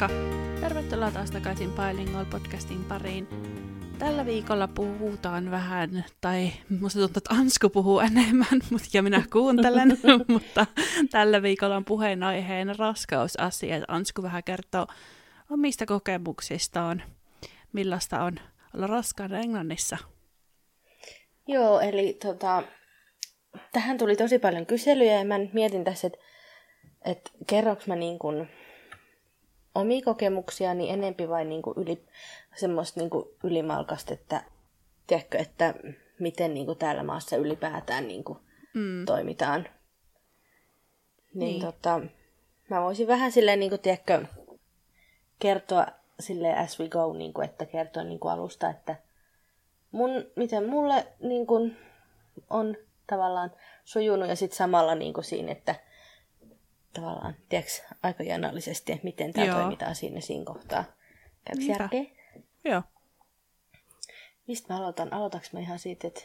Moikka! Tervetuloa taas takaisin Bilingual podcastin pariin. Tällä viikolla puhutaan vähän, tai musta tuntuu, että Ansku puhuu enemmän, ja minä kuuntelen, mutta tällä viikolla on puheenaiheen raskausasia. Ansku vähän kertoo omista kokemuksistaan, millaista on olla raskaana Englannissa. Joo, eli tota, tähän tuli tosi paljon kyselyjä ja mä mietin tässä, että, että kerroks mä niin kuin omia kokemuksiani enempi vai niin kuin yli, semmoista niin kuin ylimalkasta, että, tiedätkö, että miten niin kuin täällä maassa ylipäätään niin kuin mm. toimitaan. Niin, niin. Tota, mä voisin vähän silleen, niin kuin, tiedätkö, kertoa sille as we go, niin kuin, että kertoa niin kuin alusta, että mun, miten mulle niin kuin, on tavallaan sujunut ja sitten samalla niin kuin siinä, että tavallaan, tiedätkö, aika janallisesti, että miten tämä toimitaan siinä siinä kohtaa. Käykö järkeä? Joo. Mistä mä aloitan? Aloitaks mä ihan siitä, että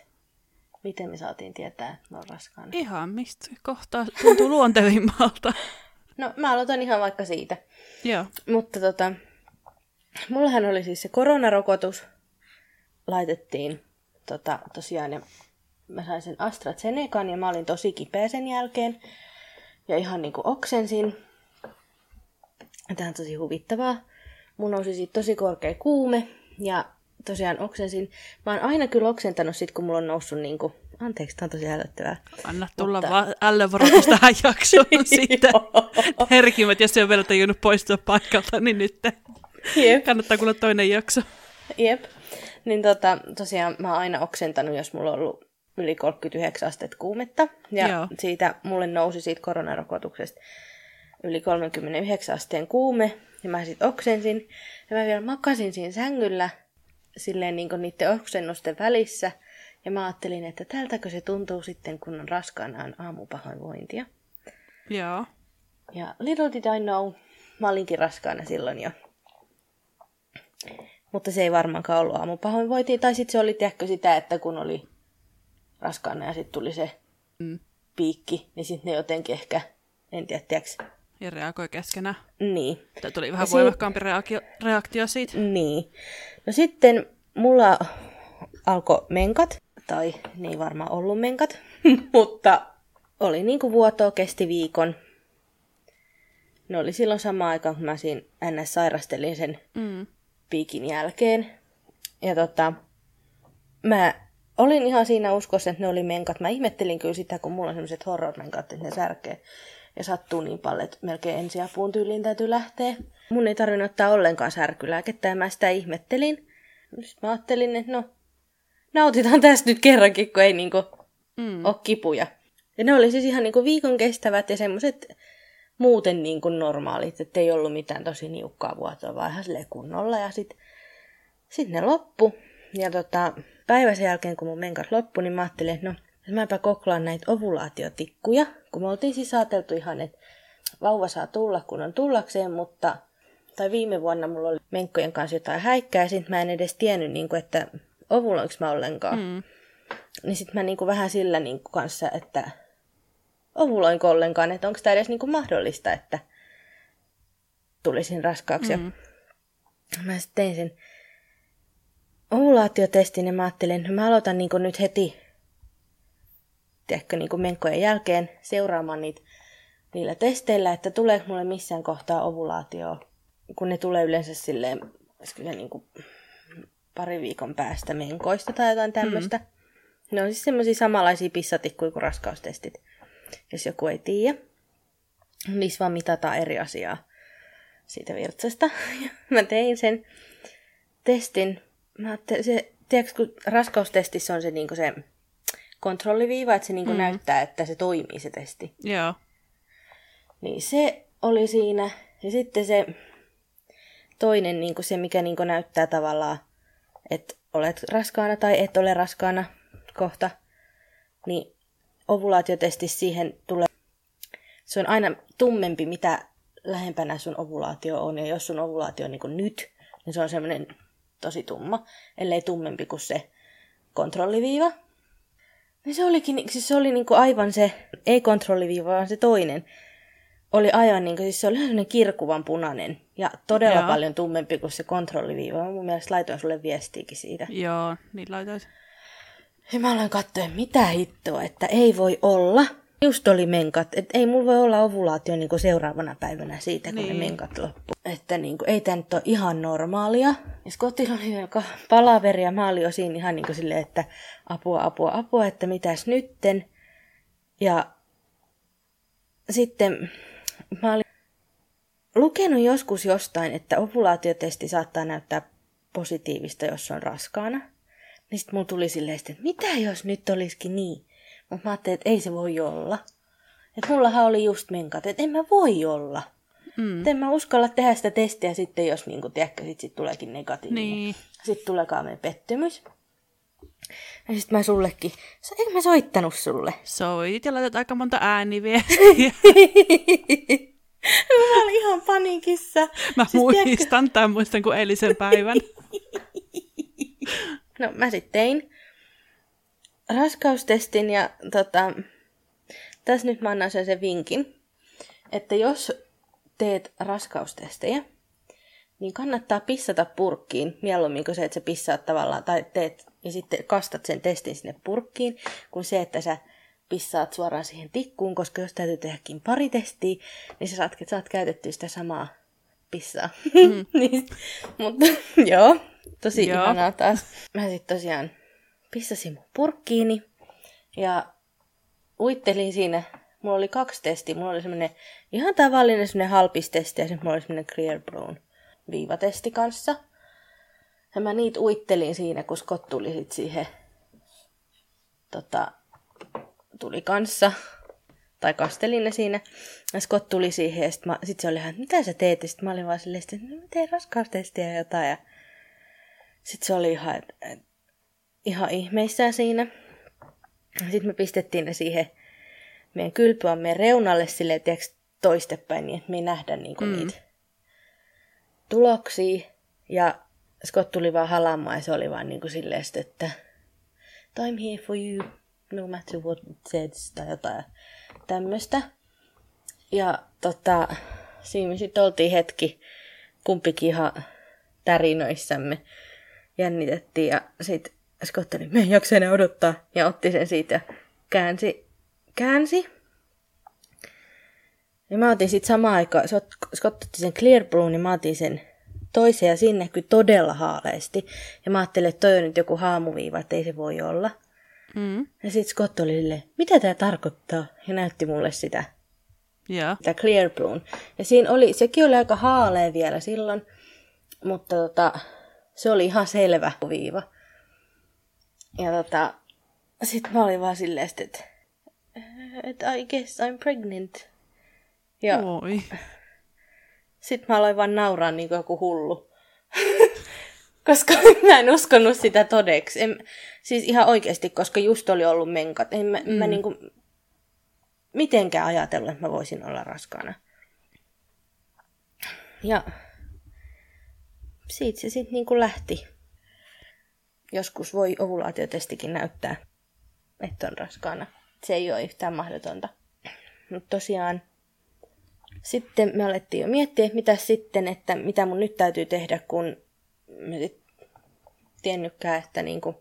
miten me saatiin tietää, että me on raskaana? Ihan mistä kohtaa tuntuu luontevimmalta. no mä aloitan ihan vaikka siitä. Joo. Mutta tota, mullahan oli siis se koronarokotus. Laitettiin tota, tosiaan ja mä sain sen AstraZenecan ja mä olin tosi kipeä sen jälkeen. Ja ihan niinku oksensin. Tämä on tosi huvittavaa. Mun nousi siitä tosi korkea kuume ja tosiaan oksensin. Mä oon aina kyllä oksentanut sit, kun mulla on noussut niinku... Anteeksi, tää on tosi hälyttävää. Anna tulla Mutta... vaan ällövaroitus tähän jaksoon sitten. Herkimät, jos se on vielä tajunnut poistua paikalta, niin nyt Jep. kannattaa kuulla toinen jakso. Jep. Niin tota, tosiaan mä oon aina oksentanut, jos mulla on ollut yli 39 astetta kuumetta. Ja Joo. siitä mulle nousi siitä koronarokotuksesta yli 39 asteen kuume. Ja mä sitten oksensin. Ja mä vielä makasin siinä sängyllä silleen niin niiden oksennusten välissä. Ja mä ajattelin, että tältäkö se tuntuu sitten, kun on raskaanaan aamupahoinvointia. Joo. Ja little did I know, mä olinkin raskaana silloin jo. Mutta se ei varmaankaan ollut aamupahoinvointia. Tai sitten se oli tehkö sitä, että kun oli raskaana ja sitten tuli se mm. piikki, niin sitten ne jotenkin ehkä, en tiedä, tiedätkö? Ja reagoi keskenään. Niin. Tämä tuli vähän voimakkaampi si- reaktio, reaktio siitä. Niin. No sitten mulla alkoi menkat, tai ne ei varmaan ollut menkat, mutta oli niin kuin vuotoa, kesti viikon. Ne oli silloin sama aika, kun mä siinä ns. sairastelin sen mm. piikin jälkeen. Ja tota, mä olin ihan siinä uskossa, että ne oli menkat. Mä ihmettelin kyllä sitä, kun mulla on sellaiset horror-menkat, että ne särkee. Ja sattuu niin paljon, että melkein ensiapuun tyyliin täytyy lähteä. Mun ei tarvinnut ottaa ollenkaan särkylääkettä ja mä sitä ihmettelin. Sitten mä ajattelin, että no, nautitaan tästä nyt kerrankin, kun ei niinku mm. ole kipuja. Ja ne oli siis ihan niinku viikon kestävät ja semmoiset muuten niinku normaalit, että ei ollut mitään tosi niukkaa vuotoa, vaan ihan kunnolla. Ja sitten sit ne loppu. Ja tota, päivän sen jälkeen, kun mun menkat loppui, niin mä ajattelin, että no, mäpä koklaan näitä ovulaatiotikkuja, kun me oltiin siis ajateltu ihan, että vauva saa tulla, kun on tullakseen, mutta tai viime vuonna mulla oli menkkojen kanssa jotain häikkää, ja sitten mä en edes tiennyt, niin kuin, että ovuloinko mä ollenkaan. Mm. Niin sitten mä niin kuin, vähän sillä niin kuin, kanssa, että ovuloinko ollenkaan, että onko tämä edes niin kuin, mahdollista, että tulisin raskaaksi. Mm. Ja mä sitten tein sen ovulaatiotestin ja mä ajattelin, että mä aloitan niin nyt heti tiedätkö, niin menkkojen jälkeen seuraamaan niitä niillä testeillä, että tuleeko mulle missään kohtaa ovulaatio, kun ne tulee yleensä silleen, kyllä niin kuin pari viikon päästä menkoista tai jotain tämmöistä. Mm. Ne on siis semmoisia samanlaisia pissatikkuja kuin raskaustestit, jos joku ei tiedä. Niissä vaan mitataan eri asiaa siitä virtsasta. Mä tein sen testin Mä se, tiedätkö, kun raskaustestissä on se, niin se kontrolliviiva, että se niin mm. näyttää, että se toimii se testi. Joo. Niin se oli siinä. Ja sitten se toinen, niin se mikä niin näyttää tavallaan, että olet raskaana tai et ole raskaana kohta, niin ovulaatiotesti siihen tulee, se on aina tummempi, mitä lähempänä sun ovulaatio on. Ja jos sun ovulaatio on niin nyt, niin se on semmoinen tosi tumma, ellei tummempi kuin se kontrolliviiva. Ja se olikin, siis se oli niinku aivan se, ei kontrolliviiva, vaan se toinen. oli aivan niin kuin, siis se oli sellainen kirkuvan punainen ja todella Joo. paljon tummempi kuin se kontrolliviiva. Mä mun mielestä laitoin sulle viestiäkin siitä. Joo, niin laitoit. Ja mä aloin katsoa, mitä hittoa, että ei voi olla. Just oli menkat, että ei mulla voi olla ovulaatio niin seuraavana päivänä siitä, kun niin. Ne menkat loppu. Että niin kuin, ei tämä nyt ole ihan normaalia. Ja Scottilla oli aika palaveri ja mä olin jo siinä ihan niin kuin silleen, että apua, apua, apua, että mitäs nytten. Ja sitten mä olin lukenut joskus jostain, että ovulaatiotesti saattaa näyttää positiivista, jos on raskaana. Niin sitten mulla tuli silleen, että mitä jos nyt olisikin niin? Mutta mä ajattelin, että ei se voi olla. Että mullahan oli just menkat, että en mä voi olla. Mm. En mä uskalla tehdä sitä testiä sitten, jos niinku, tiedätkö, sit, sit tuleekin negatiivinen. Niin. Sitten tuleekaan meidän pettymys. Ja sitten mä sullekin, "Sä- eikö mä soittanut sulle? Soitit ja laitat aika monta ääniviestiä. mä olin ihan paniikissa. Mä Siis tiedätkö- muistan tämän, muistan kuin eilisen päivän. No mä sitten tein raskaustestin ja tota, tässä nyt mä annan sen, sen vinkin, että jos teet raskaustestejä, niin kannattaa pissata purkkiin mieluummin kuin se, että sä pissaat tavallaan tai teet ja sitten kastat sen testin sinne purkkiin, kuin se, että sä pissaat suoraan siihen tikkuun, koska jos täytyy tehdäkin pari testiä, niin sä saat, saat käytettyä sitä samaa pissaa. Mm. niin, mutta joo, tosi Joo. ihanaa taas. Mä sitten tosiaan pissasin mun purkkiini ja uittelin siinä. Mulla oli kaksi testiä. Mulla oli semmonen ihan tavallinen semmonen halpistesti ja sitten mulla oli semmonen Clear Brown viivatesti kanssa. Ja mä niitä uittelin siinä, kun Scott tuli sit siihen, tota, tuli kanssa, tai kastelin ne siinä. Ja Scott tuli siihen ja sit, mä, sit se oli ihan, että mitä sä teet? Ja sit mä olin vaan silleen, että no, mä teen raskaustestiä ja jotain. Ja sit se oli ihan, et, et, ihan ihmeissään siinä. Sitten me pistettiin ne siihen meidän kylpyamme reunalle silleen, tiedätkö, toistepäin, niin että me ei nähdä niinku Mm. mm. niitä tuloksia. Ja Scott tuli vaan halamaan ja se oli vaan niinku silleen, sit, että I'm here for you, no matter what it says, tai jotain tämmöistä. Ja tota, siinä me sitten oltiin hetki kumpikin ihan tärinöissämme. Jännitettiin ja sitten Scott oli, me jaksa enää odottaa. Ja otti sen siitä ja käänsi, käänsi. Ja mä otin sitten samaan aikaan, Scott- otti sen Clear Blue, niin mä otin sen toisen ja sinne kyllä todella haaleesti. Ja mä ajattelin, että toi on nyt joku haamuviiva, että ei se voi olla. Mm. Ja sitten Scott oli silleen, mitä tämä tarkoittaa? Ja näytti mulle sitä, Joo. sitä Clear Blue. Ja siinä oli, sekin oli aika haalea vielä silloin, mutta tota, se oli ihan selvä viiva. Ja tota, sit mä olin vaan silleen, että että I guess I'm pregnant. Ja Oi. sit mä aloin vaan nauraa niin kuin joku hullu. koska mä en uskonut sitä todeksi. En, siis ihan oikeasti, koska just oli ollut menkat. En mä, mm. mä niinku mitenkään ajatellut, että mä voisin olla raskaana. Ja siitä se sitten niinku lähti. Joskus voi ovulaatiotestikin näyttää, että on raskaana. Se ei ole yhtään mahdotonta. Mutta tosiaan sitten me alettiin jo miettiä, että mitä sitten, että mitä mun nyt täytyy tehdä, kun mä sit tiennytkään, että niinku,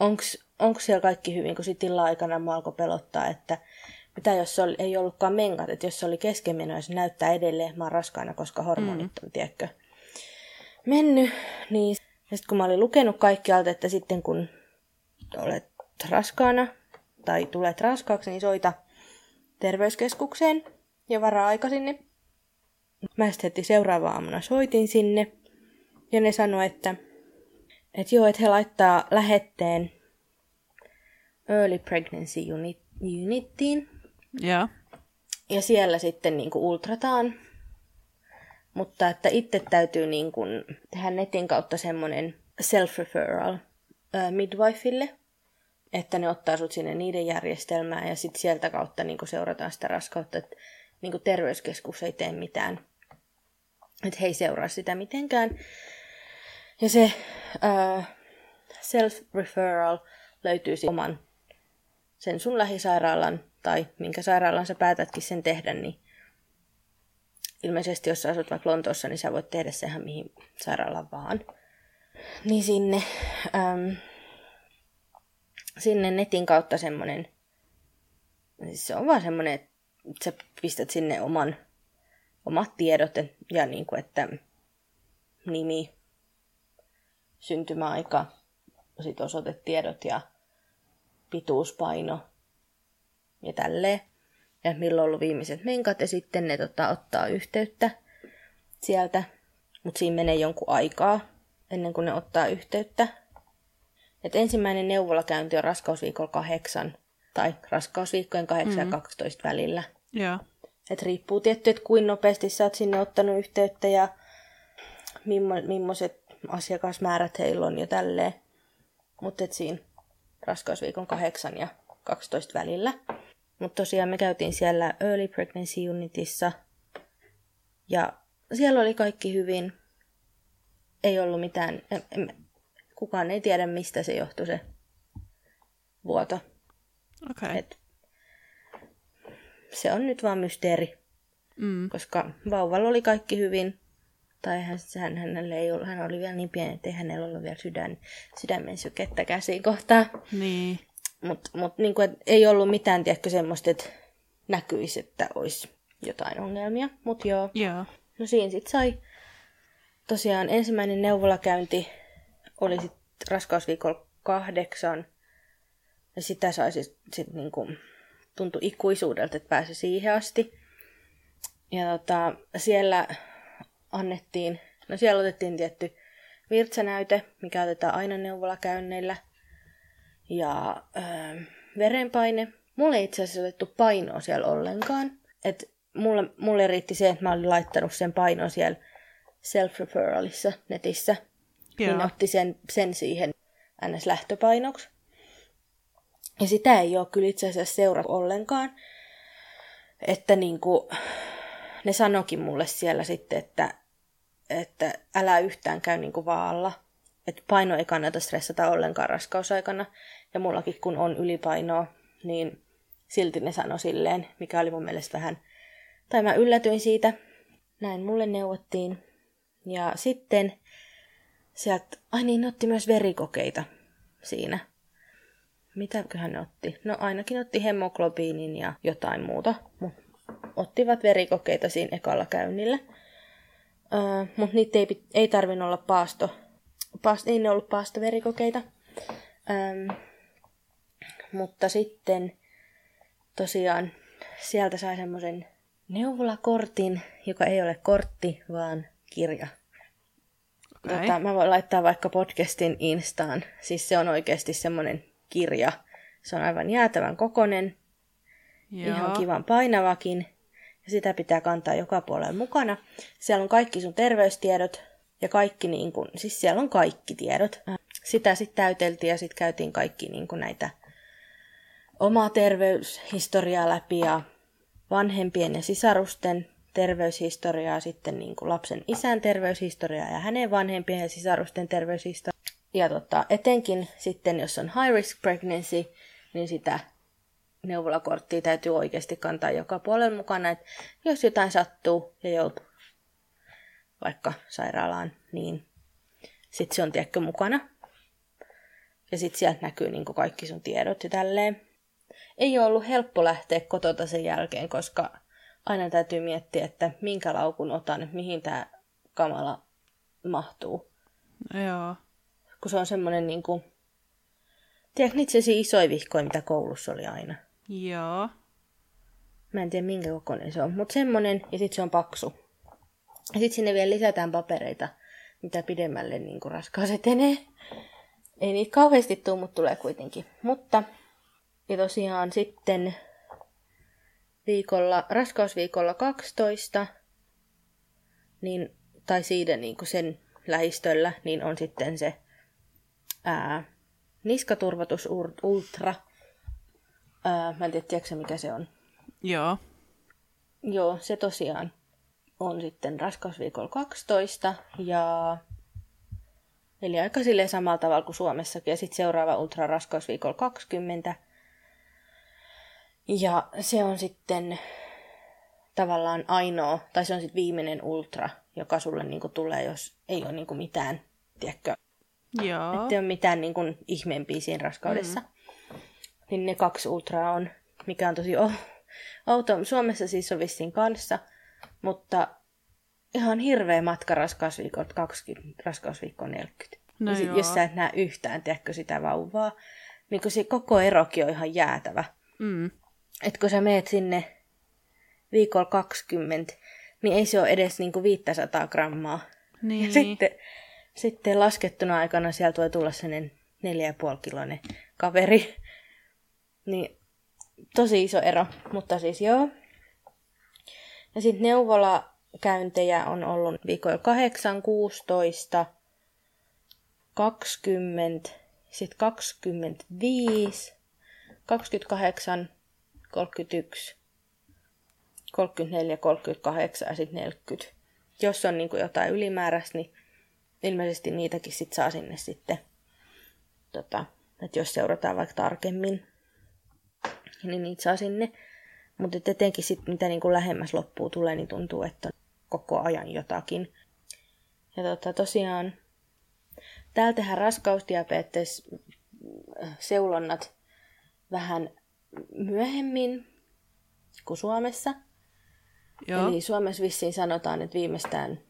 onks, onks siellä kaikki hyvin, kun sitten illan aikana mua alkoi pelottaa, että mitä jos se oli, ei ollutkaan menkat, että jos se oli keskenmeno ja se näyttää edelleen, että mä oon raskaana, koska hormonit on, tiedätkö, mennyt, niin sitten kun mä olin lukenut kaikkialta, että sitten kun olet raskaana tai tulet raskaaksi, niin soita terveyskeskukseen ja varaa aika sinne. Mä sitten heti seuraava aamuna soitin sinne ja ne sanoi, että, että joo, että he laittaa lähetteen Early Pregnancy unit, Unittiin Joo. ja siellä sitten niin kuin ultrataan. Mutta että itse täytyy niin kuin tehdä netin kautta semmoinen self-referral midwifeille, että ne ottaa sut sinne niiden järjestelmään ja sitten sieltä kautta niin kuin seurataan sitä raskautta, että niin kuin terveyskeskus ei tee mitään. Että he ei seuraa sitä mitenkään. Ja se ää, self-referral löytyy oman sen sun lähisairaalan tai minkä sairaalan sä päätätkin sen tehdä, niin ilmeisesti jos sä asut vaikka Lontoossa, niin sä voit tehdä sehän mihin sairaalaan vaan. Niin sinne, äm, sinne netin kautta semmonen, siis se on vaan semmonen, että sä pistät sinne oman, omat tiedot ja niin kuin, että nimi, syntymäaika, sit osoitetiedot ja pituuspaino ja tälleen. Ja milloin on ollut viimeiset menkat ja sitten ne tota, ottaa yhteyttä sieltä. Mutta siinä menee jonkun aikaa ennen kuin ne ottaa yhteyttä. Et ensimmäinen neuvolakäynti on raskausviikolla kahdeksan tai raskausviikkojen 8 mm-hmm. ja 12 välillä. Joo. Et riippuu tietty, että kuinka nopeasti sä oot sinne ottanut yhteyttä ja mimmo, millaiset asiakasmäärät heillä on ja tälleen. Mutta siinä raskausviikon 8 ja 12 välillä. Mutta tosiaan me käytiin siellä Early Pregnancy Unitissa. Ja siellä oli kaikki hyvin. Ei ollut mitään, kukaan ei tiedä mistä se johtui se vuoto. Okay. se on nyt vaan mysteeri, Mm. koska vauvalla oli kaikki hyvin. Tai hän, hän, hänellä ei ollut, hän oli vielä niin pieni, että ei hänellä ollut vielä sydän, sydämen sykettä käsiin kohtaa. Niin. Mutta mut, niin kuin, ei ollut mitään, tiedätkö, semmoista, että näkyisi, että olisi jotain ongelmia. Mutta joo, Joo. no siinä sitten sai tosiaan ensimmäinen neuvolakäynti oli sitten raskausviikolla kahdeksan. Ja sitä sai sitten sit niinku, tuntui ikuisuudelta, että pääsi siihen asti. Ja tota, siellä annettiin, no siellä otettiin tietty virtsänäyte, mikä otetaan aina neuvolakäynneillä. Ja öö, verenpaine. Mulle ei itse asiassa otettu painoa siellä ollenkaan. Et mulle, mulle riitti se, että mä olin laittanut sen painon siellä self-referralissa netissä. Joo. Niin otti sen, sen siihen NS-lähtöpainoksi. Ja sitä ei ole kyllä itse asiassa seurattu ollenkaan. Että niinku, ne sanokin mulle siellä sitten, että, että älä yhtään käy niinku vaalla. Että paino ei kannata stressata ollenkaan raskausaikana. Ja mullakin kun on ylipainoa, niin silti ne sanoi silleen, mikä oli mun mielestä vähän... Tai mä yllätyin siitä. Näin mulle neuvottiin. Ja sitten sieltä... Ai niin, ne otti myös verikokeita siinä. Mitäköhän ne otti? No ainakin otti hemoglobiinin ja jotain muuta. Mut ottivat verikokeita siinä ekalla käynnillä. Öö, Mutta niitä ei, ei tarvinnut olla paasto. Paast- ei ne ollut paastoverikokeita. Öö, mutta sitten tosiaan sieltä sai semmoisen neuvolakortin, joka ei ole kortti, vaan kirja. Okei. Tota, mä voin laittaa vaikka podcastin Instaan. Siis se on oikeasti semmoinen kirja. Se on aivan jäätävän kokonen, Joo. ihan kivan painavakin. Ja sitä pitää kantaa joka puolella mukana. Siellä on kaikki sun terveystiedot ja kaikki, niin kun, siis siellä on kaikki tiedot. Sitä sitten täyteltiin ja sitten käytiin kaikki niin kun näitä omaa terveyshistoriaa läpi ja vanhempien ja sisarusten terveyshistoriaa, sitten niin kuin lapsen isän terveyshistoriaa ja hänen vanhempien ja sisarusten terveyshistoriaa. Ja tota, etenkin sitten, jos on high risk pregnancy, niin sitä neuvolakorttia täytyy oikeasti kantaa joka puolella mukana, että jos jotain sattuu ja joutuu vaikka sairaalaan, niin sitten se on tiedätkö mukana. Ja sitten sieltä näkyy niin kaikki sun tiedot ja tälleen. Ei ole ollut helppo lähteä kotota sen jälkeen, koska aina täytyy miettiä, että minkä laukun otan, mihin tämä kamala mahtuu. Joo. Kun se on semmoinen niin kuin... Tiedätkö niitä isoja vihkoja, mitä koulussa oli aina? Joo. Mä en tiedä minkä kokoinen se on, mutta semmoinen ja sitten se on paksu. Ja sitten sinne vielä lisätään papereita, mitä pidemmälle niin kuin raskaus etenee. Ei niitä kauheasti tuu, mutta tulee kuitenkin. Mutta, ja tosiaan sitten viikolla, raskausviikolla 12, niin, tai siitä niin kuin sen lähistöllä, niin on sitten se ää, niskaturvatus ur- ultra. Ää, mä en tiedä, tiedätkö mikä se on. Joo. Joo, se tosiaan on sitten raskausviikolla 12 ja eli aika silleen samalla tavalla kuin Suomessakin ja sitten seuraava ultra raskausviikolla 20. Ja se on sitten tavallaan ainoa, tai se on sitten viimeinen ultra, joka sulle niinku tulee, jos ei ole niinku mitään, tiedätkö, Joo. ettei ole mitään niinku ihmeempiä siinä raskaudessa. Mm. Niin ne kaksi ultraa on, mikä on tosi oh, outo. Suomessa siis on vissiin kanssa, mutta ihan hirveä matka raskausviikot 20, raskausviikko 40. No ja sit, joo. jos sä et näe yhtään, tiedätkö, sitä vauvaa, niin kun se koko erokin on ihan jäätävä. Mm. Et kun sä meet sinne viikolla 20, niin ei se ole edes niinku 500 grammaa. Niin. Ja sitten, sitten laskettuna aikana sieltä voi tulla sellainen 4,5 kiloinen kaveri. Niin tosi iso ero, mutta siis joo. Ja sitten neuvolakäyntejä on ollut viikoilla 8, 16, 20, sitten 25, 28, 31, 34, 38 ja sitten 40. Jos on niin jotain ylimääräistä, niin ilmeisesti niitäkin sit saa sinne sitten, tota, että jos seurataan vaikka tarkemmin, niin niitä saa sinne. Mutta etenkin sitten mitä niin kuin lähemmäs loppuu tulee, niin tuntuu, että on koko ajan jotakin. Ja tota, tosiaan täällä tehdään raskausdiabetes seulonnat vähän myöhemmin kuin Suomessa. Joo. Eli Suomessa vissiin sanotaan, että viimeistään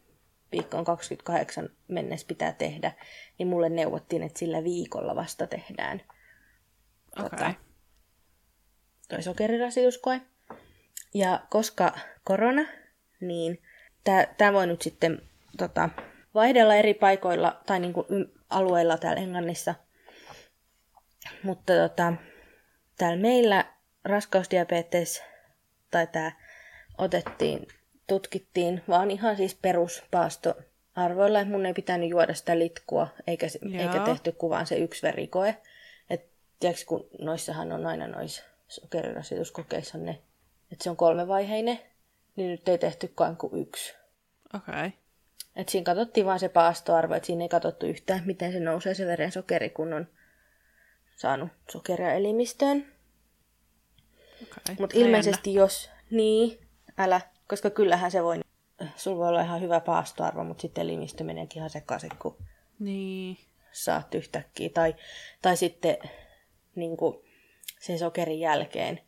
viikkoon 28 mennessä pitää tehdä, niin mulle neuvottiin, että sillä viikolla vasta tehdään Okei. tota, toi sokerirasituskoe. Ja koska korona, niin tämä voi nyt sitten tota, vaihdella eri paikoilla tai niinku alueilla täällä Englannissa. Mutta tota, täällä meillä raskausdiabetes tai tämä otettiin, tutkittiin vaan ihan siis peruspaastoarvoilla, että mun ei pitänyt juoda sitä litkua, eikä, Joo. eikä tehty kuvaan se yksi verikoe. Et, tiedätkö, kun noissahan on aina noissa sokerirasituskokeissa ne, että se on kolmevaiheinen, niin nyt ei tehty vain kuin yksi. Okei. Et siinä katsottiin vaan se paastoarvo, että siinä ei katsottu yhtään, miten se nousee se veren sokeri, kun on saanut sokeria elimistöön. Okei. Mutta ilmeisesti jos, niin, älä, koska kyllähän se voi, sulla voi olla ihan hyvä paastoarvo, mutta sitten elimistö meneekin ihan sekaisin, kun. Niin. saat yhtäkkiä. Tai, tai sitten niin kuin sen sokerin jälkeen,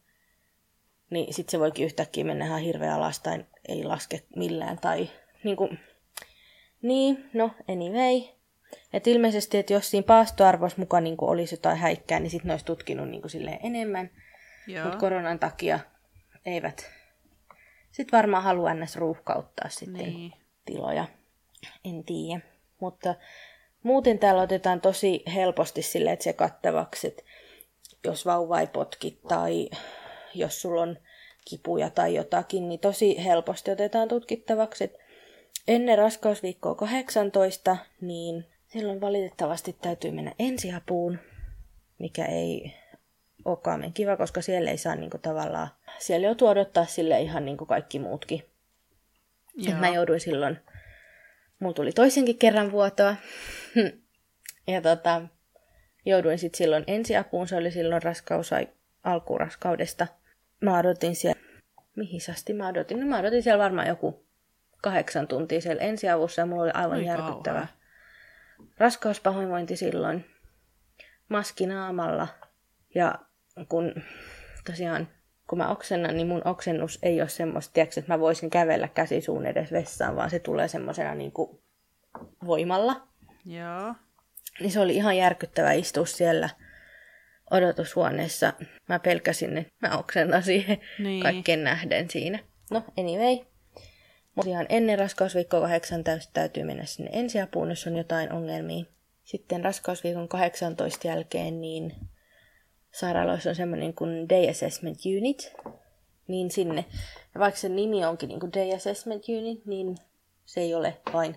niin sitten se voikin yhtäkkiä mennä ihan hirveä alas tai ei laske millään. Tai niin kuin, niin, no anyway. Et ilmeisesti, että jos siinä paastoarvossa mukaan niin olisi jotain häikkää, niin sitten ne olisi tutkinut niin kuin enemmän. Mutta koronan takia eivät sitten varmaan halua ns. ruuhkauttaa sitten Niin. tiloja. En tiedä. Mutta muuten täällä otetaan tosi helposti silleen, että se kattavaksi, että jos vauva ei potki tai jos sulla on kipuja tai jotakin, niin tosi helposti otetaan tutkittavaksi. Et ennen raskausviikkoa 18, niin silloin valitettavasti täytyy mennä ensiapuun, mikä ei ole kaamen kiva, koska siellä ei saa niinku tavallaan, siellä joutuu odottaa sille ihan niin kuin kaikki muutkin. Et mä jouduin silloin, mulla tuli toisenkin kerran vuotoa. ja tota, jouduin sitten silloin ensiapuun, se oli silloin raskaus alkuraskaudesta. Mä odotin siellä, mihin asti mä odotin? No mä odotin siellä varmaan joku kahdeksan tuntia siellä ensiavussa ja mulla oli aivan Oi järkyttävä kauhea. Raskauspahoinvointi silloin maski naamalla. Ja kun tosiaan, kun mä oksennan, niin mun oksennus ei ole semmoista, tiedätkö, että mä voisin kävellä käsisuun edes vessaan, vaan se tulee semmoisena niin kuin voimalla. Joo. Niin se oli ihan järkyttävä istua siellä odotushuoneessa. Mä pelkäsin, että mä oksennan siihen Niin. kaikkien nähden siinä. No, anyway. Mutta ihan ennen raskausviikkoa 8 täys- täytyy mennä sinne ensiapuun, jos on jotain ongelmia. Sitten raskausviikon 18 jälkeen, niin sairaaloissa on semmoinen kuin Day Assessment Unit, niin sinne. Ja vaikka se nimi onkin niin kuin Day Assessment Unit, niin se ei ole vain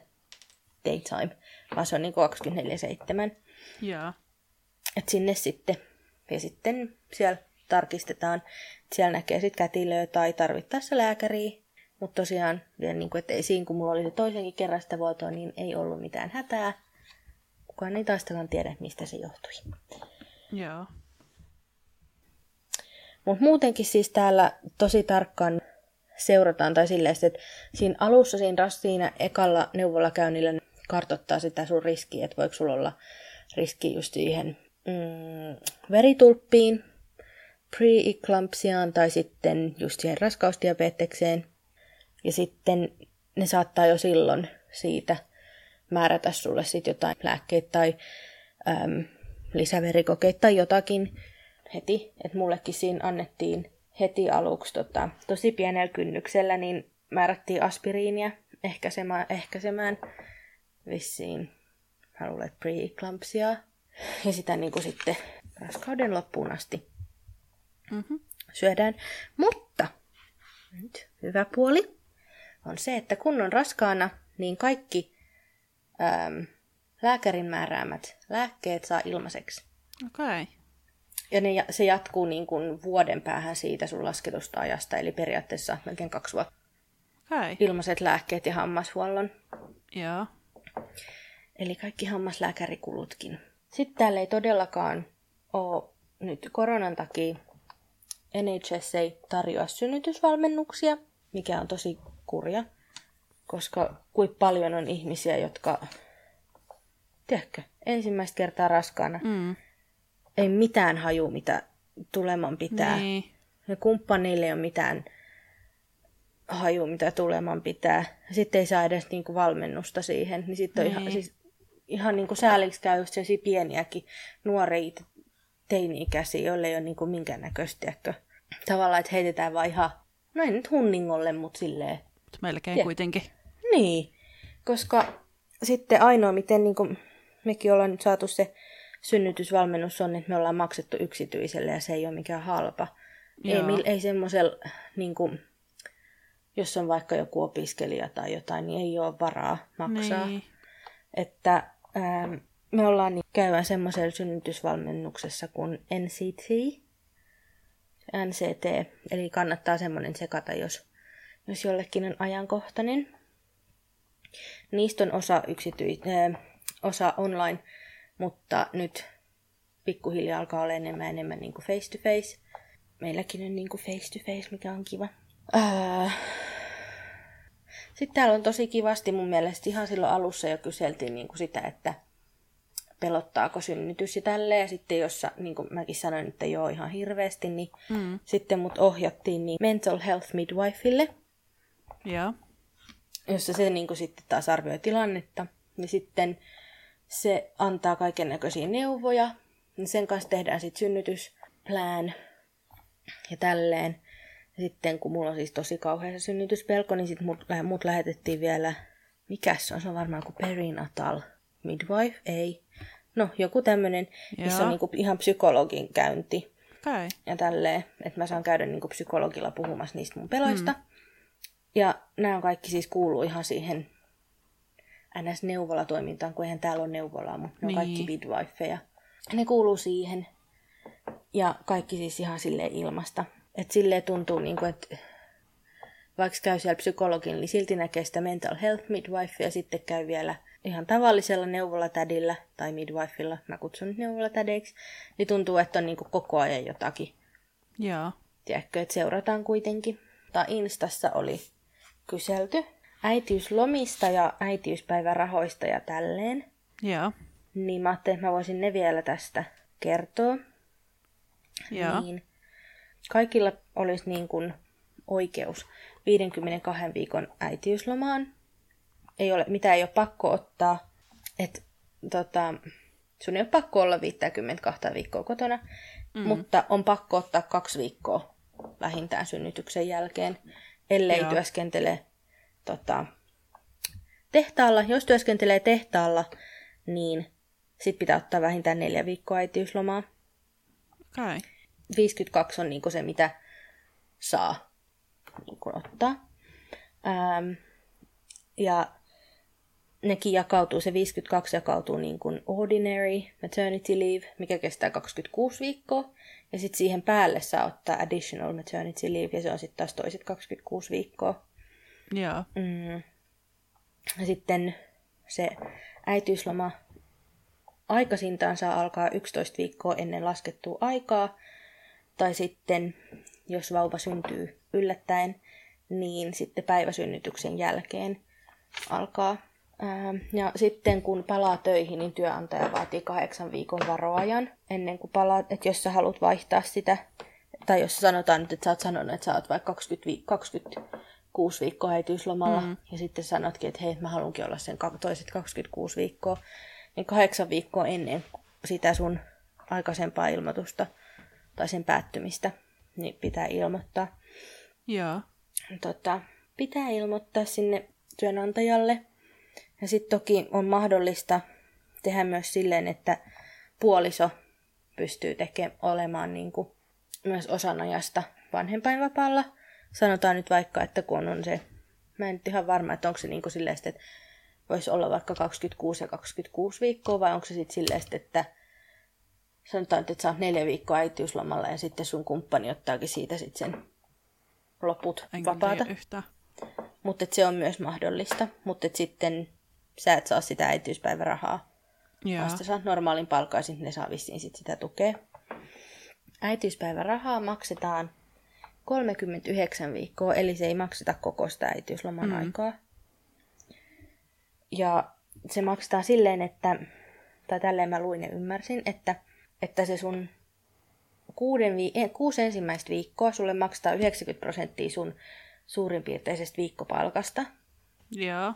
daytime, vaan se on niin kuin 24-7. Joo. Et sinne sitten. Ja sitten siellä tarkistetaan, siellä näkee sitten kätilöä tai tarvittaessa lääkäriä. Mutta tosiaan, niin kuin, että ei siinä kun mulla oli se toisenkin kerran sitä vuotoa, niin ei ollut mitään hätää. Kukaan ei taistakaan tiedä, mistä se johtui. Joo. Mutta muutenkin siis täällä tosi tarkkaan seurataan, tai silleen, että siinä alussa, siinä, siinä ekalla neuvolakäynnillä kartottaa sitä sun riskiä, että voiko sulla olla riski just siihen mm, veritulppiin, pre-eclampsiaan tai sitten just siihen raskausdiabetekseen. Ja sitten ne saattaa jo silloin siitä määrätä sulle sitten jotain lääkkeitä tai äm, lisäverikokeita tai jotakin heti. Että mullekin siinä annettiin heti aluksi tota, tosi pienellä kynnyksellä, niin määrättiin aspiriinia ehkäisemään, ehkäisemään vissiin, mä luulen, pre-eclampsiaa. Ja sitä niin kuin sitten raskauden loppuun asti mm-hmm. syödään. Mutta nyt hyvä puoli on se, että kun on raskaana, niin kaikki äm, lääkärin määräämät lääkkeet saa ilmaiseksi. Okei. Okay. Ja ne, se jatkuu niin kuin vuoden päähän siitä sun lasketusta ajasta, eli periaatteessa melkein kaksi vuotta. Okay. Ilmaiset lääkkeet ja hammashuollon. Joo. Eli kaikki hammaslääkärikulutkin. Sitten täällä ei todellakaan ole nyt koronan takia NHS ei tarjoa synnytysvalmennuksia, mikä on tosi kurja, koska kuin paljon on ihmisiä, jotka, tiedätkö, ensimmäistä kertaa raskaana, mm. ei mitään haju, mitä tuleman pitää. Niin. Ja kumppaneille ei ole mitään haju, mitä tuleman pitää. Sitten ei saa edes niinku valmennusta siihen. Niin sitten on niin. ihan, siis, ihan niinku sääliksi käy just pieniäkin nuoria teini-ikäisiä, joille ei ole niinku minkäännäköistä, tavallaan, että heitetään vaan ihan, no ei nyt hunningolle, mutta silleen. Melkein ja, kuitenkin. Niin, koska sitten ainoa, miten niin kuin, mekin ollaan nyt saatu se synnytysvalmennus on, että me ollaan maksettu yksityiselle ja se ei ole mikään halpa. Joo. Ei, ei semmoisella, niin kuin, jos on vaikka joku opiskelija tai jotain, niin ei ole varaa maksaa. Niin. Että ää, me ollaan niin, käydään semmoisella synnytysvalmennuksessa kuin NCT, NCT, eli kannattaa semmoinen sekata, jos, jos jollekin on ajankohtainen. Niistä on osa, yksityi, äh, osa online, mutta nyt pikkuhiljaa alkaa olla enemmän enemmän niin kuin face to face. Meilläkin on niin kuin face to face, mikä on kiva. Äh. Sitten täällä on tosi kivasti mun mielestä ihan silloin alussa jo kyseltiin niin kuin sitä, että pelottaako synnytys ja tälleen. Ja sitten jossa, niin kuin mäkin sanoin, että joo ihan hirveästi, niin mm. sitten mut ohjattiin niin mental health midwifeille. Joo. Jossa se niin kuin sitten taas arvioi tilannetta. Ja sitten se antaa kaiken näköisiä neuvoja. Ja sen kanssa tehdään sitten synnytysplan ja tälleen. Ja sitten kun mulla on siis tosi kauhea se synnytyspelko, niin sitten mut, mut lähetettiin vielä, mikä se on, se on varmaan kuin perinatal midwife, ei. No, joku tämmöinen, missä on niinku ihan psykologin käynti. Okay. Ja tälleen, että mä saan käydä niinku psykologilla puhumassa niistä mun peloista. Mm. Ja nämä on kaikki siis kuuluu ihan siihen NS-neuvolatoimintaan, kun eihän täällä ole neuvolaa, mutta ne on niin. kaikki midwifeja. Ne kuuluu siihen. Ja kaikki siis ihan silleen ilmasta. Että silleen tuntuu, niin kuin, että vaikka käy siellä psykologin, niin silti näkee sitä mental health midwife ja sitten käy vielä ihan tavallisella neuvolatädillä tai midwifella, mä kutsun nyt neuvolatädeiksi, niin tuntuu, että on niin kuin koko ajan jotakin. Joo. Tiedätkö, että seurataan kuitenkin. Tai Instassa oli kyselty äitiyslomista ja äitiyspäivärahoista ja tälleen. Joo. Niin mä ajattelin, että mä voisin ne vielä tästä kertoa. Joo. Niin kaikilla olisi niin kuin oikeus 52 viikon äitiyslomaan ei ole, mitä ei ole pakko ottaa. Et, tota, sun ei ole pakko olla 52 viikkoa kotona, mm. mutta on pakko ottaa kaksi viikkoa vähintään synnytyksen jälkeen, ellei Joo. työskentele tota, tehtaalla. Jos työskentelee tehtaalla, niin sit pitää ottaa vähintään neljä viikkoa äitiyslomaa. Okay. 52 on niinku se, mitä saa niinku ottaa. Ähm, ja nekin jakautuu, se 52 jakautuu niin kuin ordinary maternity leave, mikä kestää 26 viikkoa. Ja sitten siihen päälle saa ottaa additional maternity leave, ja se on sitten taas toiset 26 viikkoa. Joo. Mm. Ja sitten se äitiysloma aikaisintaan saa alkaa 11 viikkoa ennen laskettua aikaa. Tai sitten, jos vauva syntyy yllättäen, niin sitten päiväsynnytyksen jälkeen alkaa. Ja sitten kun palaa töihin, niin työnantaja vaatii kahdeksan viikon varoajan ennen kuin palaat. Että jos sä haluat vaihtaa sitä, tai jos sanotaan nyt, että sä oot sanonut, että sä oot vaikka 20, vi- 26 viikkoa äitiyslomalla, mm. ja sitten sanotkin, että hei, mä haluankin olla sen toiset 26 viikkoa, niin kahdeksan viikkoa ennen sitä sun aikaisempaa ilmoitusta tai sen päättymistä, niin pitää ilmoittaa. Joo. Tota, pitää ilmoittaa sinne työnantajalle. Ja sitten toki on mahdollista tehdä myös silleen, että puoliso pystyy tekemään olemaan niin kuin myös osan ajasta vanhempainvapaalla. Sanotaan nyt vaikka, että kun on se, mä en nyt ihan varma, että onko se niin kuin silleen, että voisi olla vaikka 26 ja 26 viikkoa, vai onko se sitten silleen, että sanotaan, että sä oot neljä viikkoa äitiyslomalla ja sitten sun kumppani ottaakin siitä sitten sen loput Enkä vapaata. Mutta se on myös mahdollista. Mutta sitten sä et saa sitä äitiyspäivärahaa. Joo. Vasta saat normaalin palkaisin, ne saa vissiin sit sitä tukea. Äitiyspäivärahaa maksetaan 39 viikkoa, eli se ei makseta koko sitä äitiysloman mm. aikaa. Ja se maksetaan silleen, että, tai tälleen mä luin ja ymmärsin, että, että se sun kuuden vi- eh, kuusi ensimmäistä viikkoa sulle maksetaan 90 prosenttia sun suurinpiirteisestä viikkopalkasta. Joo.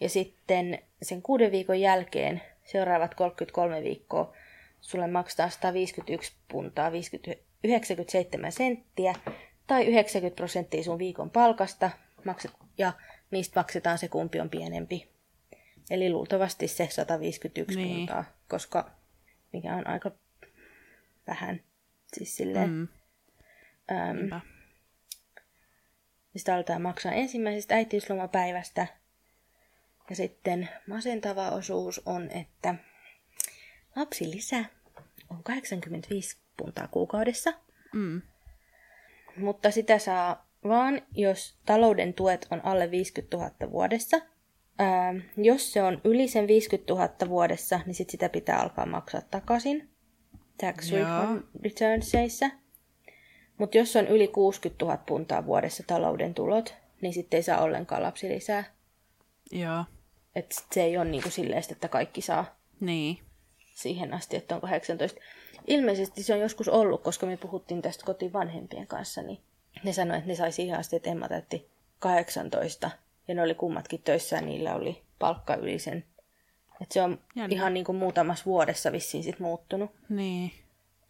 Ja sitten sen kuuden viikon jälkeen seuraavat 33 viikkoa sulle maksetaan 151 puntaa 50, 97 senttiä tai 90 prosenttia sun viikon palkasta makset, ja niistä maksetaan se kumpi on pienempi. Eli luultavasti se 151 Niin. puntaa, koska mikä on aika vähän. Siis silleen, Mm. äm, Niinpä. Sitä aletaan maksaa ensimmäisestä äitiyslomapäivästä. Ja sitten masentava osuus on, että lapsilisä on 85 puntaa kuukaudessa, Mm. mutta sitä saa vaan, jos talouden tuet on alle 50 000 vuodessa. Ää, jos se on yli sen 50 000 vuodessa, niin sit sitä pitää alkaa maksaa takaisin tax returnseissä. Mutta jos on yli 60 000 puntaa vuodessa talouden tulot, niin sitten ei saa ollenkaan lapsilisää. Joo. Et sit se ei ole niinku silleen, että kaikki saa Niin. siihen asti, että on 18. Ilmeisesti se on joskus ollut, koska me puhuttiin tästä kotiin vanhempien kanssa, niin ne sanoi, että ne sai siihen asti, että Emma täytti 18. Ja ne oli kummatkin töissä ja niillä oli palkka yli sen. Et se on Jännä. ihan niin kuin muutamassa vuodessa vissiin sit muuttunut. Niin.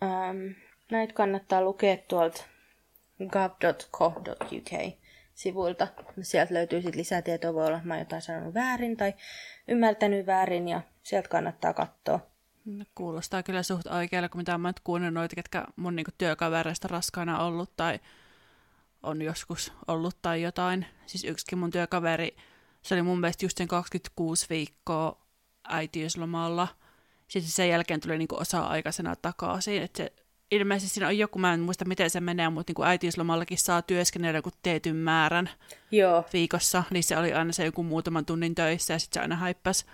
Ähm, näitä kannattaa lukea tuolta gov.co.uk sivuilta. Sieltä löytyy sitten lisätietoa, voi olla, että mä oon jotain sanonut väärin tai ymmärtänyt väärin ja sieltä kannattaa katsoa. No, Kuulostaa kyllä suht oikealle, kun mitä mä nyt kuunnellut noita, ketkä mun niinku työkavereista raskaana ollut tai on joskus ollut tai jotain. Siis yksikin mun työkaveri, se oli mun mielestä just sen 26 viikkoa äitiyslomalla. Sitten sen jälkeen tuli niinku osa-aikaisena takaisin. Et se, ilmeisesti siinä on joku, mä en muista miten se menee, mutta niinku äitiyslomallakin saa työskennellä joku tietyn määrän Joo, viikossa, niin se oli aina se joku muutaman tunnin töissä ja sitten se aina haippas.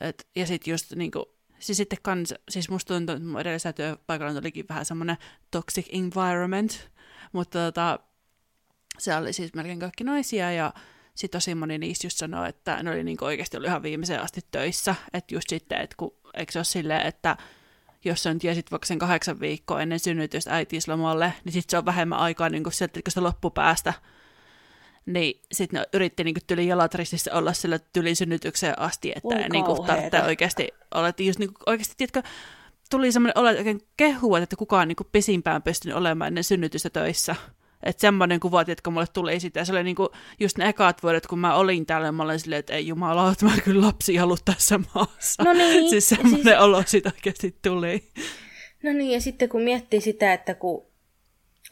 Et, ja sitten just niinku, siis sitten kans, siis musta tuntuu, että mun edellisellä työpaikalla olikin vähän semmoinen toxic environment, mutta tota, se oli siis melkein kaikki naisia ja sitten tosi moni niistä just sanoi, että ne oli niinku oikeasti ollut ihan viimeiseen asti töissä, että just sitten, että kun, eikö se ole silleen, että jos sä nyt tiesit vaikka sen kahdeksan viikkoa ennen synnytystä äitiyslomalle, niin sitten se on vähemmän aikaa niin sieltä sitä loppupäästä. Niin sitten ne yritti niin tyli jalat ristissä olla sillä tylin synnytykseen asti, että Oi niin kauheeta. tarvitsee oikeasti olla, että just niin oikeasti, tiedätkö, tuli semmoinen olo, että oikein kehua, että kukaan niin pisimpään pystynyt olemaan ennen synnytystä töissä. Että semmoinen kuva, että mulle tuli sitä. Se oli niinku just ne ekat vuodet, kun mä olin täällä, mä olin silleen, että ei jumala, että mä kyllä lapsi halua tässä maassa. No niin, siis ja semmoinen siis- olo siitä oikeasti tuli. No niin, ja sitten kun miettii sitä, että kun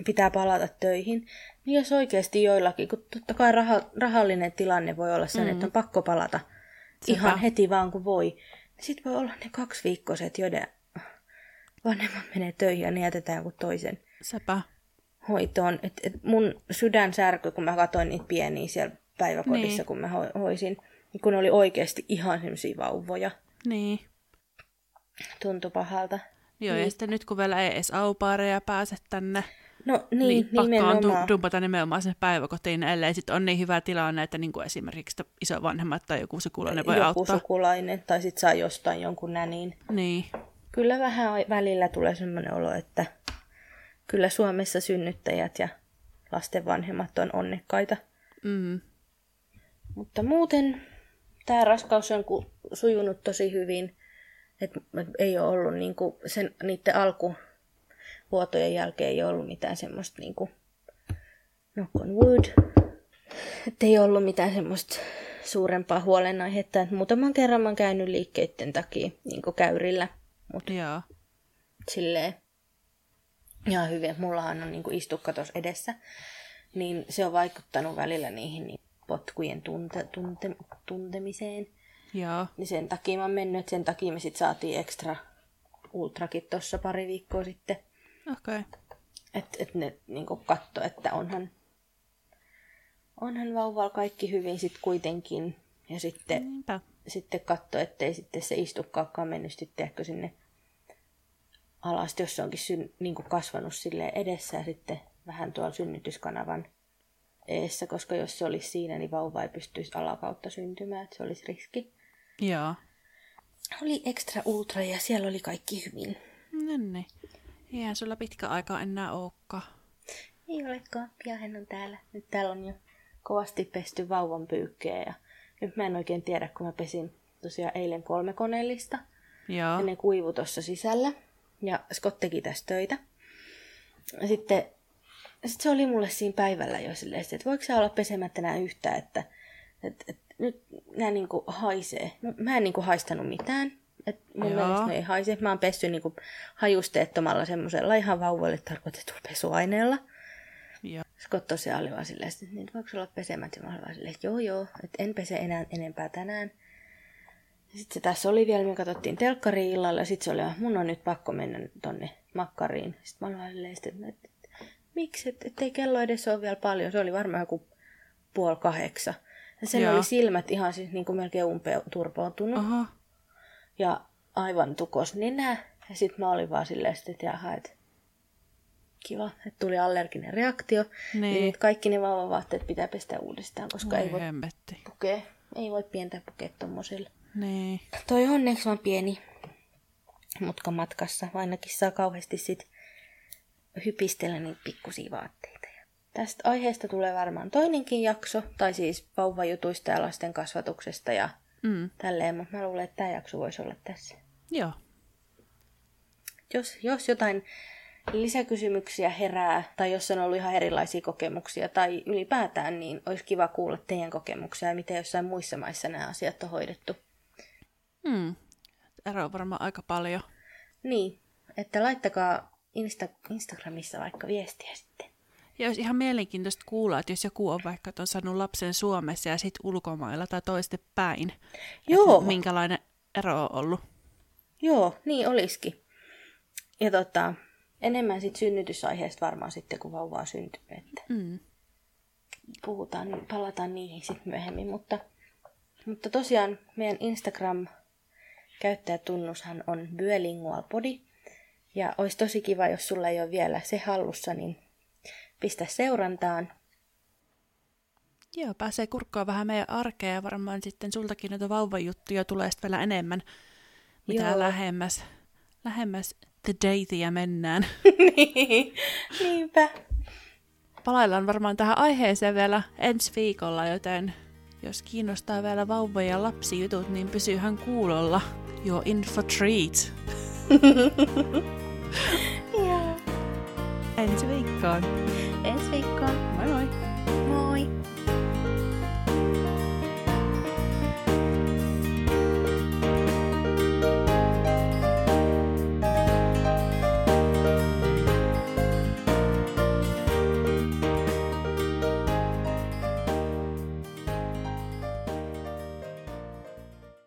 pitää palata töihin, niin jos oikeasti joillakin, kun totta kai raha, rahallinen tilanne voi olla sen, mm. että on pakko palata Sepä. ihan heti vaan kun voi, niin sitten voi olla ne kaksi viikkoiset, joiden vanhemmat menee töihin ja ne jätetään joku toisen Sepä. Hoitoon. Et, et mun sydän särkyi, kun mä katsoin niitä pieniä siellä päiväkodissa, Niin. kun mä ho- hoisin, niin kun oli oikeasti ihan semmoisia vauvoja. Niin. Tuntui pahalta. Joo, Niin. ja sitten nyt kun vielä ei edes aupaareja pääse tänne, No niin, niin, pakko on nimenomaan. tu- dumpata nimenomaan sinne päiväkotiin, ellei sitten on niin hyvä tilanne, että niin kuin esimerkiksi isovanhemmat tai joku sukulainen voi Joku auttaa. sukulainen, tai sit saa jostain jonkun näniin. Niin, Kyllä vähän välillä tulee semmoinen olo, että kyllä Suomessa synnyttäjät ja lasten vanhemmat on onnekkaita. mm, Mutta muuten tämä raskaus on ku- sujunut tosi hyvin. Et, et ei ole ollut niinku sen, niiden alkuvuotojen jälkeen ei ollut mitään semmoista niinku, knock on wood, että ei ollut mitään semmoista suurempaa huolenaihetta. Et muutaman kerran mä oon käynyt liikkeiden takia niinku käyrillä, mutta joo, silleen ihan hyvin, että mullahan on niinku istukka tuossa edessä, niin se on vaikuttanut välillä niihin niin potkujen tunte, tunte, tuntemiseen. joo, Niin sen takia mä oon mennyt, että sen takia me sit saatiin ekstra ultrakit tuossa pari viikkoa sitten. okei. Okay. Että et ne niinku katto, että onhan, onhan vauvalla kaikki hyvin sit kuitenkin. Ja sitten, Niinpä. sitten katso, ettei sitten se istukkaakaan mennyt sitten ehkä sinne alas, jos se onkin syn, niin kuin kasvanut sille edessä ja sitten vähän tuolla synnytyskanavan eessä, koska jos se olisi siinä, niin vauva ei pystyisi alakautta syntymään, että se olisi riski. Joo. Oli extra ultra ja siellä oli kaikki hyvin. No niin. Eihän sulla pitkä aika enää olekaan. Ei olekaan, pian hän on täällä. Nyt täällä on jo kovasti pesty vauvan pyykkeä ja nyt mä en oikein tiedä, kun mä pesin tosiaan eilen kolme koneellista. Joo. Ja ne kuivu tuossa sisällä. Ja Scott teki tässä töitä. Ja sitten sit se oli mulle siinä päivällä jo silleen, että voiko sä olla pesemättä nää yhtään, että et, et, nyt nää niinku haisee. No, Mä en niinku haistanut mitään. Et mun Joo. mielestä ne ei haise. Mä oon pessy niinku hajusteettomalla semmoisella ihan vauvoille tarkoitetulla pesuaineella. Joo. Scott tosiaan oli vaan silleen, että nyt voiko olla pesemättä? Mä olin vaan silleen, että joo joo, että en pese enää enempää tänään. Sitten se tässä oli vielä, me katsottiin telkkari illalla ja sitten se oli, että mun on nyt pakko mennä tonne makkariin. Sitten mä olin että, että, että miksi, että, että ei kello edes ole vielä paljon. Se oli varmaan joku puoli kahdeksan. Ja sen Joo. oli silmät ihan siis niin kuin melkein umpeen turpautunut Oho. ja aivan tukos nenä. Ja sitten mä olin vaan silleen, että jaha, että kiva, että tuli allerginen reaktio. Niin. Niin nyt kaikki ne vauvavaatteet pitää pestä uudestaan, koska ei Voi hemmetti. pukea, ei voi pientä pukea tommosilla. Niin. Toi onneksi on pieni mutka matkassa, ainakin saa kauheasti sit hypistellä niitä pikkusia vaatteita. Ja tästä aiheesta tulee varmaan toinenkin jakso, tai siis vauvajutuista ja lasten kasvatuksesta ja Mm. tälleen, mutta mä luulen, että tämä jakso voisi olla tässä. Joo. Jos, jos jotain lisäkysymyksiä herää, tai jos on ollut ihan erilaisia kokemuksia, tai ylipäätään, niin olisi kiva kuulla teidän kokemuksia ja miten jossain muissa maissa nämä asiat on hoidettu. Mm. Ero on varmaan aika paljon. Niin, että laittakaa Insta- Instagramissa vaikka viestiä sitten. Ja olisi ihan mielenkiintoista kuulla, että jos joku on vaikka on saanut lapsen Suomessa ja sitten ulkomailla tai toiste päin. Joo. Että minkälainen ero on ollut. Joo, niin olisikin. Ja tota, enemmän sit synnytysaiheesta varmaan sitten, kun vauva on syntynyt. Että Mm. puhutaan, palataan niihin sitten myöhemmin. Mutta, mutta tosiaan meidän Instagram-käyttäjätunnushan on Bylingualpodi. Ja olisi tosi kiva, jos sulla ei ole vielä se hallussa, niin pistä seurantaan. Joo, pääsee kurkkoa vähän meidän arkea ja varmaan sitten sultakin noita vauvajuttuja tulee sitten vielä enemmän, mitä Joo. lähemmäs, lähemmäs the dateia mennään. niin, niinpä. Palaillaan varmaan tähän aiheeseen vielä ensi viikolla, joten jos kiinnostaa vielä vauva- ja lapsijutut, niin pysyhän kuulolla. Your info treat. Joo. Ensi viikkoon. Ensi viikkoon.